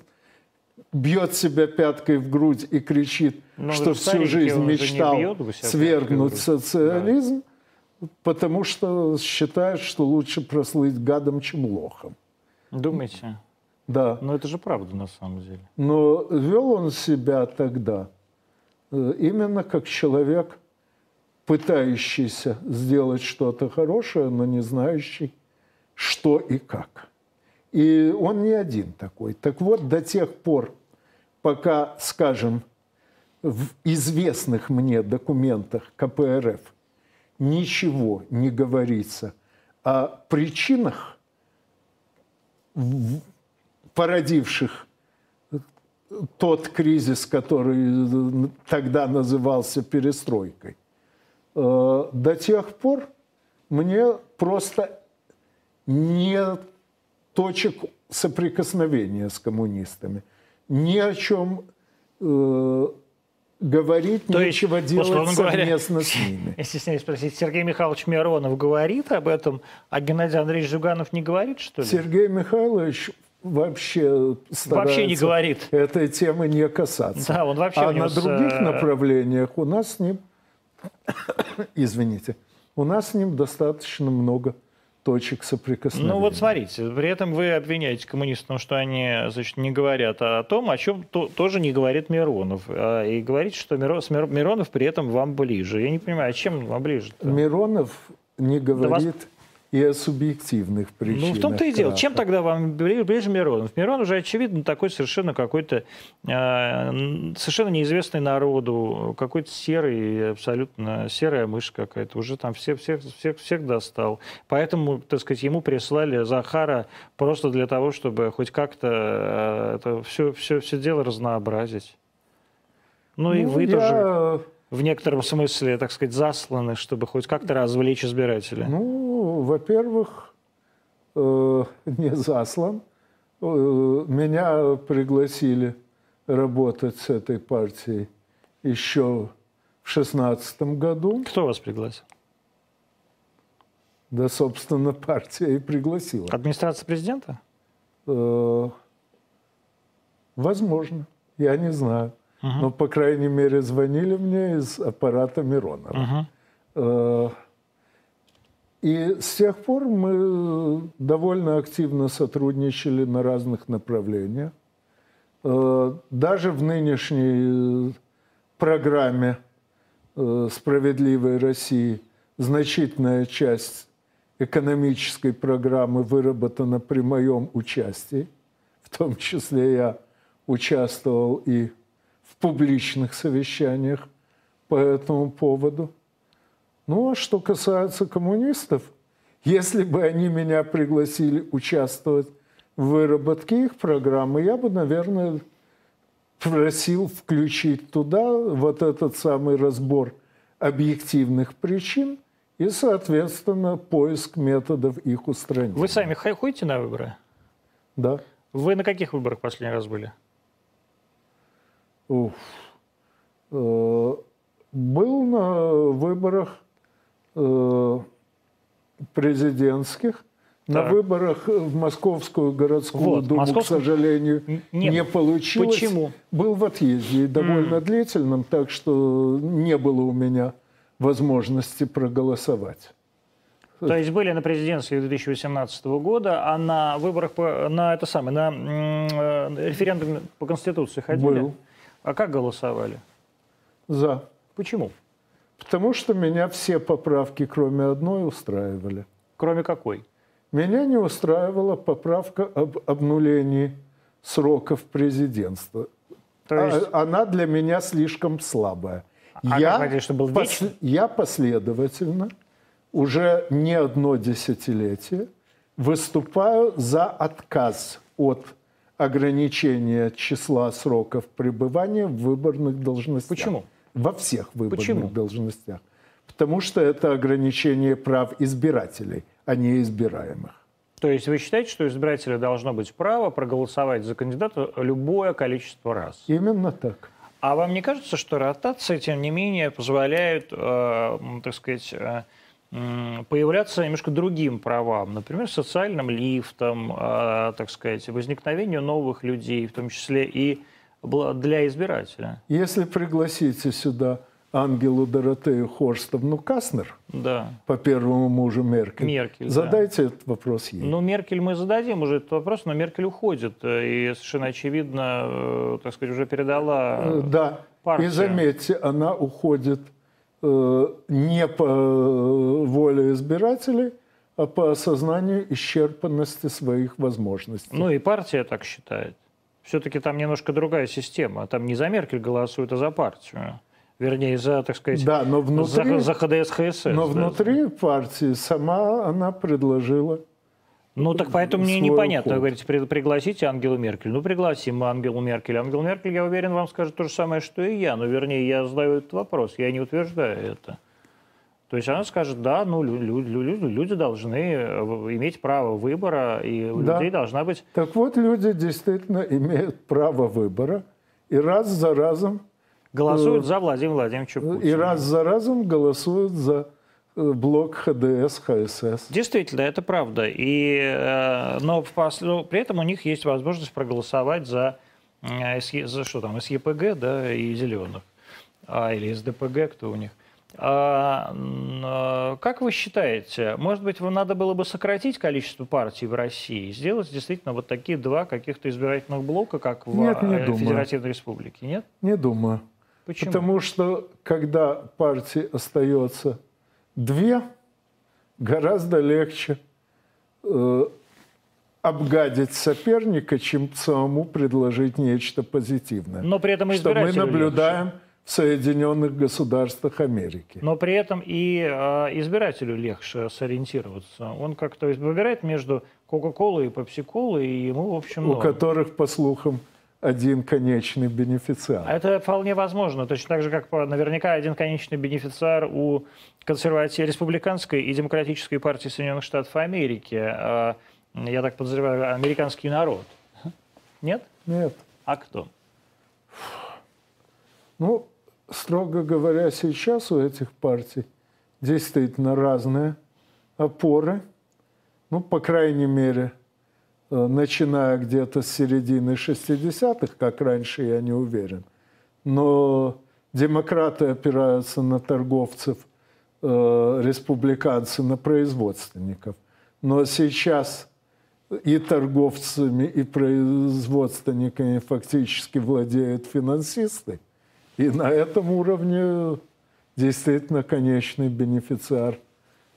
бьет себя пяткой в грудь и кричит, Но что всю жизнь мечтал свергнуть социализм, да. потому что считает, что лучше прослыть гадом, чем лохом. Думаете? Да. Но это же правда на самом деле. Но вел он себя тогда э, именно как человек, пытающийся сделать что-то хорошее, но не знающий, что и как. И он не один такой. Так вот, до тех пор, пока, скажем, в известных мне документах КПРФ ничего не говорится о причинах, породивших тот кризис, который тогда назывался перестройкой, э, до тех пор мне просто нет точек соприкосновения с коммунистами. Ни о чем э, говорить, То нечего есть, делать совместно говоря, с ними. Я стесняюсь спросить, Сергей Михайлович Миронов говорит об этом, а Геннадий Андреевич Жуганов не говорит, что ли? Сергей Михайлович вообще вообще не говорит этой темы не касаться. Да, он вообще а на других э, направлениях у нас с ним, извините, у нас с ним достаточно много точек соприкосновения. Ну вот смотрите, при этом вы обвиняете коммунистов, что они значит, не говорят о том, о чем то, тоже не говорит Миронов. А, и говорите, что Миронов, Миронов при этом вам ближе. Я не понимаю, а чем вам ближе? -то? Миронов не говорит... Да вас и о субъективных причинах. Ну, в том-то и дело. Чем тогда вам ближе Миронов? Миронов уже, очевидно, такой совершенно какой-то, э, совершенно неизвестный народу, какой-то серый, абсолютно серая мышь какая-то. Уже там всех, всех, всех, всех достал. Поэтому, так сказать, ему прислали Захара просто для того, чтобы хоть как-то э, это все, все, все дело разнообразить. Ну, ну и вы я... тоже в некотором смысле, так сказать, засланы, чтобы хоть как-то развлечь избирателя? Ну, во-первых, э, не заслан. Э, меня пригласили работать с этой партией еще в шестнадцатом году. Кто вас пригласил? Да, собственно, партия и пригласила. Администрация президента? Э, возможно. Я не знаю. Угу. Ну, по крайней мере, звонили мне из аппарата Миронова. Угу. И с тех пор мы довольно активно сотрудничали на разных направлениях. Э, даже в нынешней программе э, «Справедливой России» значительная часть экономической программы выработана при моем участии. В том числе я участвовал и в публичных совещаниях по этому поводу. Ну, а что касается коммунистов, если бы они меня пригласили участвовать в выработке их программы, я бы, наверное, просил включить туда вот этот самый разбор объективных причин и, соответственно, поиск методов их устранения. Вы сами ходите на выборы? Да. Вы на каких выборах последний раз были? Уф. Э, был на выборах президентских На так. выборах в Московскую городскую вот, думу, Московскую... к сожалению, не, не получилось. Почему? Был в отъезде довольно mm. длительным, так что не было у меня возможности проголосовать. То есть были на президентстве 2018 года, а на выборах по, на это самое, на э, референдуме по Конституции ходили? Был. А как голосовали? За. Почему? Потому что меня все поправки, кроме одной, устраивали. Кроме какой? Меня не устраивала поправка об обнулении сроков президентства. То а есть... Она для меня слишком слабая. А я, хотите, был пос... я последовательно уже не одно десятилетие выступаю за отказ от ограничения числа сроков пребывания в выборных должностях. Почему? Во всех выборных Почему? должностях. Потому что это ограничение прав избирателей, а не избираемых. То есть вы считаете, что избирателя должно быть право проголосовать за кандидата любое количество раз? Именно так. А вам не кажется, что ротация, тем не менее, позволяет, э, так сказать, э, появляться немножко другим правам, например, социальным лифтом, э, так сказать, возникновению новых людей, в том числе и для избирателя. Если пригласите сюда Ангелу Доротею Хорстовну Каснер да. по первому мужу Меркель. Меркель Задайте да. этот вопрос ей. Ну, Меркель мы зададим уже этот вопрос, но Меркель уходит. И совершенно очевидно, э, так сказать, уже передала э, Да. Партию. И заметьте, она уходит э, не по воле избирателей, а по осознанию исчерпанности своих возможностей. Ну и партия так считает. Все-таки там немножко другая система. Там не за Меркель голосуют, а за партию вернее, за, так сказать, да, но внутри, за, за ХДС, ХСС. Но да. внутри партии сама она предложила ну, так поэтому мне непонятно. Уход. Вы говорите, пригласите Ангелу Меркель. Ну, пригласим Ангелу Меркель. Ангел Меркель, я уверен, вам скажет то же самое, что и я. Но, вернее, я задаю этот вопрос, я не утверждаю это. То есть она скажет, да, ну, люди, люди, люди должны э, иметь право выбора, и у да. людей должна быть... Так вот, люди действительно имеют право выбора, и раз за разом Голосуют за Владимира Владимировича Путина. И раз за разом голосуют за э, блок ХДС, ХСС. Действительно, это правда. И, э, но, но при этом у них есть возможность проголосовать за, э, за что там, СЕПГ да, и зеленых. А, или СДПГ, кто у них. А, как вы считаете, может быть, вам надо было бы сократить количество партий в России, сделать действительно вот такие два каких-то избирательных блока, как в Нет, не Федеративной думаю. Республике? Нет? Не думаю. Почему? Потому что когда партии остается две, гораздо легче э, обгадить соперника, чем самому предложить нечто позитивное. Но при этом что мы наблюдаем легче. В Соединенных Государствах Америки. Но при этом и э, избирателю легче сориентироваться. Он как-то выбирает между Кока-Колой и Пепси-Колой, и ему, в общем, У норм. которых, по слухам, один конечный бенефициар. Это вполне возможно. Точно так же, как наверняка один конечный бенефициар у консервативной, республиканской и демократической партии Соединенных Штатов Америки. А, я так подозреваю, американский народ. Нет? Нет. А кто? Ну, строго говоря, сейчас у этих партий действительно разные опоры. Ну, по крайней мере, Э, начиная где-то с середины 60-х, как раньше, я не уверен. Но демократы опираются на торговцев, э, республиканцы на производственников. Но сейчас и торговцами, и производственниками фактически владеют финансисты. И на этом уровне действительно конечный бенефициар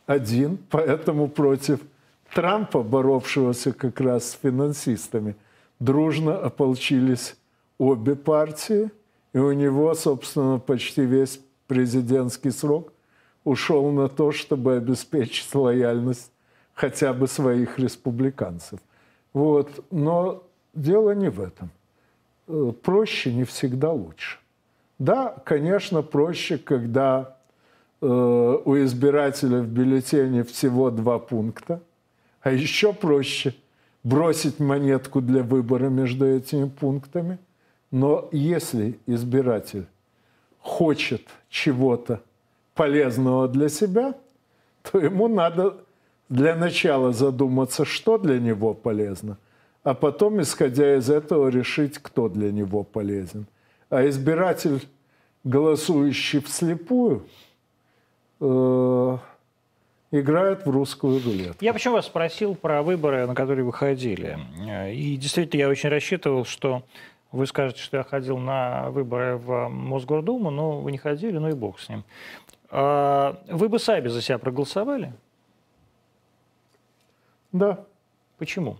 один, поэтому против – Трампа, боровшегося как раз с финансистами, дружно ополчились обе партии, и у него, собственно, почти весь президентский срок ушел на то, чтобы обеспечить лояльность хотя бы своих республиканцев. Вот. Но дело не в этом. Э, проще не всегда лучше. Да, конечно, проще, когда э, у избирателя в бюллетене всего два пункта, а еще проще бросить монетку для выбора между этими пунктами. Но если избиратель хочет чего-то полезного для себя, то ему надо для начала задуматься, что для него полезно, а потом, исходя из этого, решить, кто для него полезен. А избиратель, голосующий вслепую, э, играет в русскую рулетку. Я почему вас спросил про выборы, на которые вы ходили. И действительно, я очень рассчитывал, что вы скажете, что я ходил на выборы в Мосгордуму, но вы не ходили, ну и бог с ним. А вы бы сами за себя проголосовали? Да. Почему?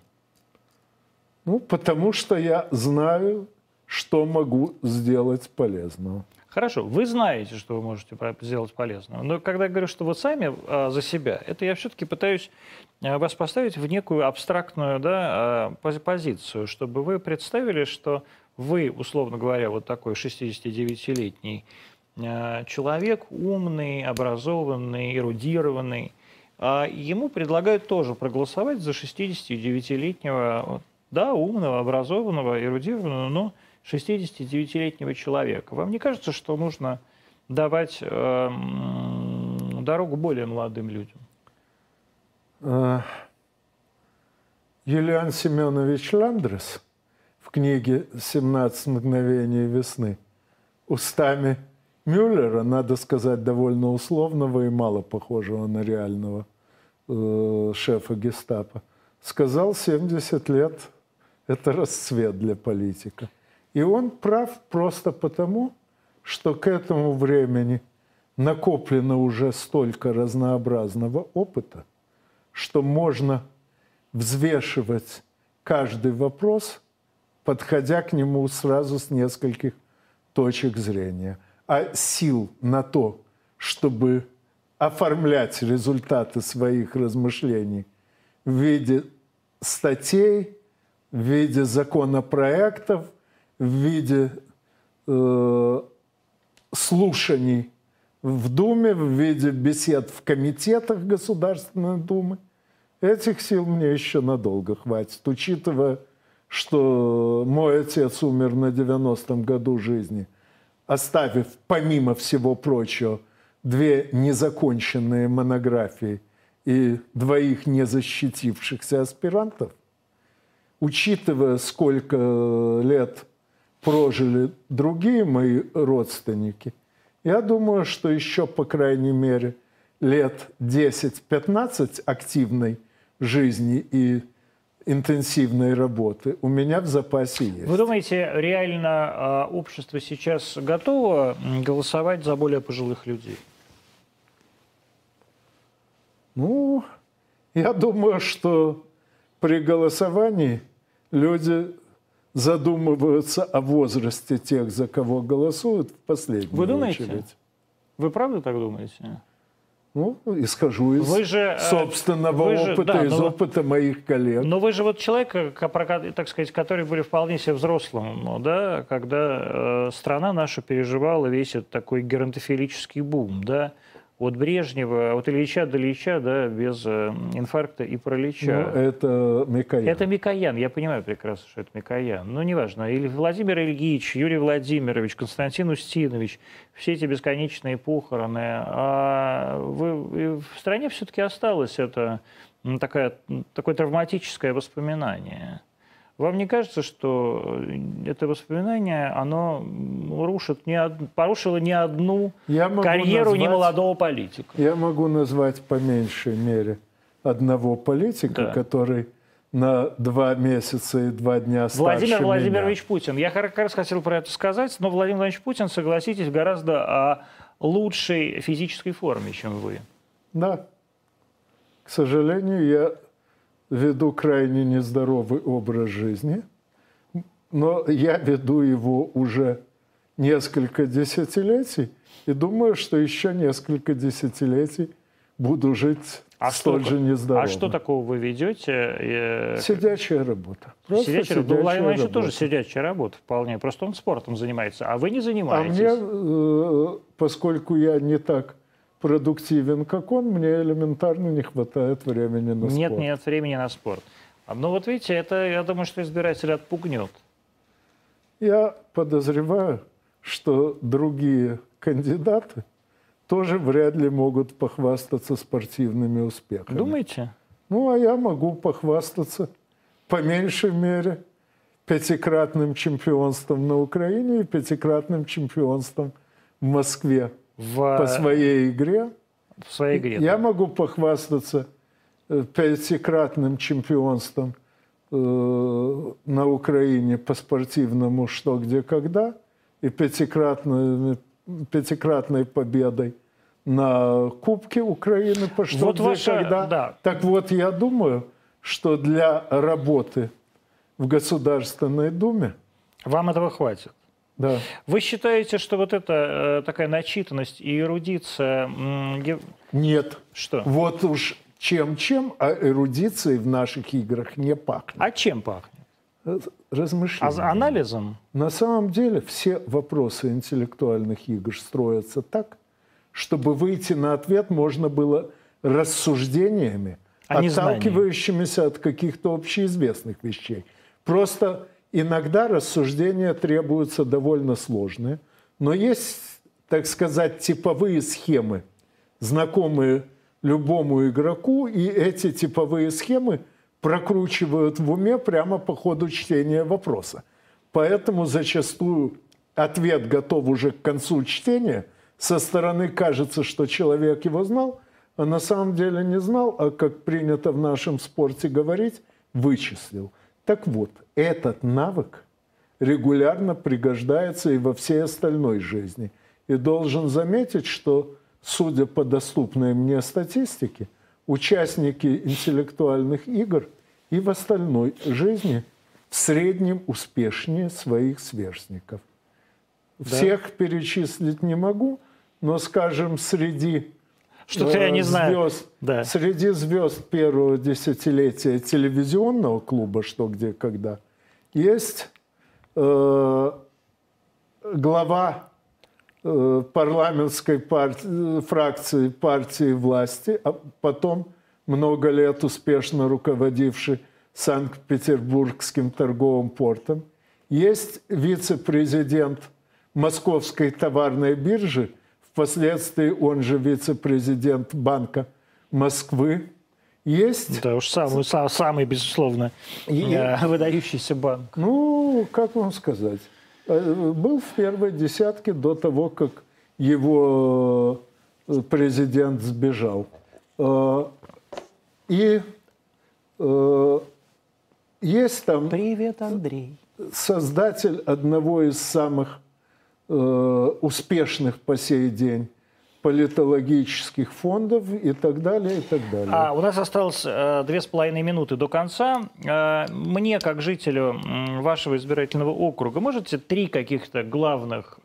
Ну, потому что я знаю, что могу сделать полезного. Хорошо, вы знаете, что вы можете сделать полезного. Но когда я говорю, что вы сами а, за себя, это я все-таки пытаюсь а, вас поставить в некую абстрактную да, а, позицию, чтобы вы представили, что вы, условно говоря, вот такой 69-летний а, человек, умный, образованный, эрудированный, ему предлагают тоже проголосовать за 69-летнего, да, умного, образованного, эрудированного, но 69-летнего человека. Вам не кажется, что нужно давать э, дорогу более молодым людям? Э, Юлиан Семенович Ландрес в книге «17 мгновений весны» устами Мюллера, надо сказать, довольно условного и мало похожего на реального э, шефа гестапо, сказал 70 лет – это расцвет для политика. И он прав просто потому, что к этому времени накоплено уже столько разнообразного опыта, что можно взвешивать каждый вопрос, подходя к нему сразу с нескольких точек зрения – а сил на то, чтобы оформлять результаты своих размышлений в виде статей, в виде законопроектов, в виде э, слушаний в Думе, в виде бесед в комитетах Государственной Думы. Этих сил мне еще надолго хватит, учитывая, что мой отец умер на 90-м году жизни – оставив, помимо всего прочего, две незаконченные монографии и двоих незащитившихся аспирантов, учитывая, сколько лет прожили другие мои родственники, я думаю, что еще, по крайней мере, лет 10-15 активной жизни и интенсивной работы у меня в запасе есть. Вы думаете, реально а, общество сейчас готово голосовать за более пожилых людей? Ну, я думаю, что при голосовании люди задумываются о возрасте тех, за кого голосуют в последнюю Вы думаете? очередь. Вы правда так думаете? Ну, исхожу из вы же, э, собственного вы же, опыта, да, из но, опыта моих коллег. Но вы же вот человек, так сказать, который были вполне себе взрослым, ну, да, когда э, страна наша переживала весь этот такой геронтофилический бум, да, от Брежнева, от Ильича до Ильича, да, без э, инфаркта и паралича. Ну, это Микоян. Это Микоян, я понимаю прекрасно, что это Микоян. Но неважно, или Владимир Ильич, Юрий Владимирович, Константин Устинович, все эти бесконечные похороны. А вы, в стране все-таки осталось это такое, такое травматическое воспоминание. Вам не кажется, что это воспоминание, оно рушит не од... порушило не одну карьеру назвать, немолодого политика? Я могу назвать по меньшей мере одного политика, да. который на два месяца и два дня старше Владимир Владимирович меня. Путин. Я как раз хотел про это сказать, но Владимир Владимирович Путин, согласитесь, гораздо о лучшей физической форме, чем вы. Да. К сожалению, я веду крайне нездоровый образ жизни, но я веду его уже несколько десятилетий и думаю, что еще несколько десятилетий буду жить а столь что, же нездорово. А что такого вы ведете? Э, сидячая работа. Просто сидячая, сидячая Владимир Владимирович тоже сидячая работа вполне. Просто он спортом занимается, а вы не занимаетесь. А мне, э, поскольку я не так продуктивен, как он, мне элементарно не хватает времени на спорт. Нет, нет времени на спорт. Ну вот видите, это, я думаю, что избиратель отпугнет. Я подозреваю, что другие кандидаты тоже вряд ли могут похвастаться спортивными успехами. Думаете? Ну, а я могу похвастаться, по меньшей мере, пятикратным чемпионством на Украине и пятикратным чемпионством в Москве в... по своей игре. В своей игре. Я да. могу похвастаться э, пятикратным чемпионством э, на Украине по спортивному «Что, где, когда» и пятикратной, пятикратной победой на Кубке Украины по «Что, вот где, ваша... когда». Да. Так вот, я думаю, что для работы в Государственной Думе... Вам этого хватит? Да. Вы считаете, что вот эта э, такая начитанность и эрудиция... Нет. Что? Вот уж чем-чем, а эрудицией в наших играх не пахнет. А чем пахнет? Размышлением. А анализом? На самом деле все вопросы интеллектуальных игр строятся так, чтобы выйти на ответ можно было рассуждениями, а отталкивающимися от каких-то общеизвестных вещей. Просто иногда рассуждения требуются довольно сложные, но есть, так сказать, типовые схемы, знакомые любому игроку, и эти типовые схемы прокручивают в уме прямо по ходу чтения вопроса. Поэтому зачастую ответ готов уже к концу чтения. Со стороны кажется, что человек его знал, а на самом деле не знал, а, как принято в нашем спорте говорить, вычислил. Так вот, этот навык регулярно пригождается и во всей остальной жизни. И должен заметить, что, судя по доступной мне статистике, участники интеллектуальных игр и в остальной жизни в среднем успешнее своих сверстников. Да. Всех перечислить не могу, но, скажем, среди что-то я не знаю. Звезд, да. Среди звезд первого десятилетия телевизионного клуба «Что, где, когда» есть э, глава э, парламентской партии, фракции партии власти, а потом много лет успешно руководивший Санкт-Петербургским торговым портом. Есть вице-президент Московской товарной биржи – впоследствии он же вице-президент Банка Москвы. Есть... Да уж самый, самый безусловно, и, э, выдающийся банк. Ну, как вам сказать, э, был в первой десятке до того, как его э, президент сбежал. И есть там... Привет, Андрей. Создатель одного из самых успешных по сей день политологических фондов и так далее, и так далее. А у нас осталось э, две с половиной минуты до конца. Э, мне, как жителю вашего избирательного округа, можете три каких-то главных...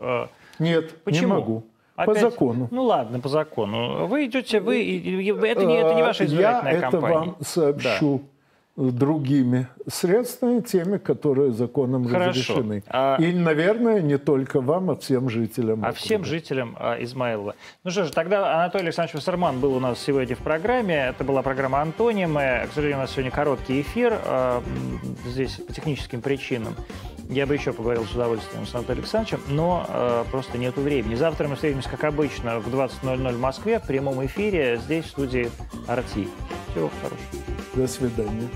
Нет, Почему? не могу. Опять? По закону. Ну ладно, по закону. Вы идете, вы... Это не, это не ваша избирательная Я кампания. Я это вам сообщу. Да другими средствами, теми, которые законом Хорошо. разрешены. А... И, наверное, не только вам, а всем жителям. А округа. всем жителям а, Измаилова. Ну что же, тогда Анатолий Александрович Вассерман был у нас сегодня в программе. Это была программа «Антонимы». К сожалению, у нас сегодня короткий эфир. А, здесь по техническим причинам. Я бы еще поговорил с удовольствием с Анатолием Александровичем, но э, просто нету времени. Завтра мы встретимся, как обычно, в 20.00 в Москве в прямом эфире здесь, в студии «Арти». Всего хорошего. До свидания.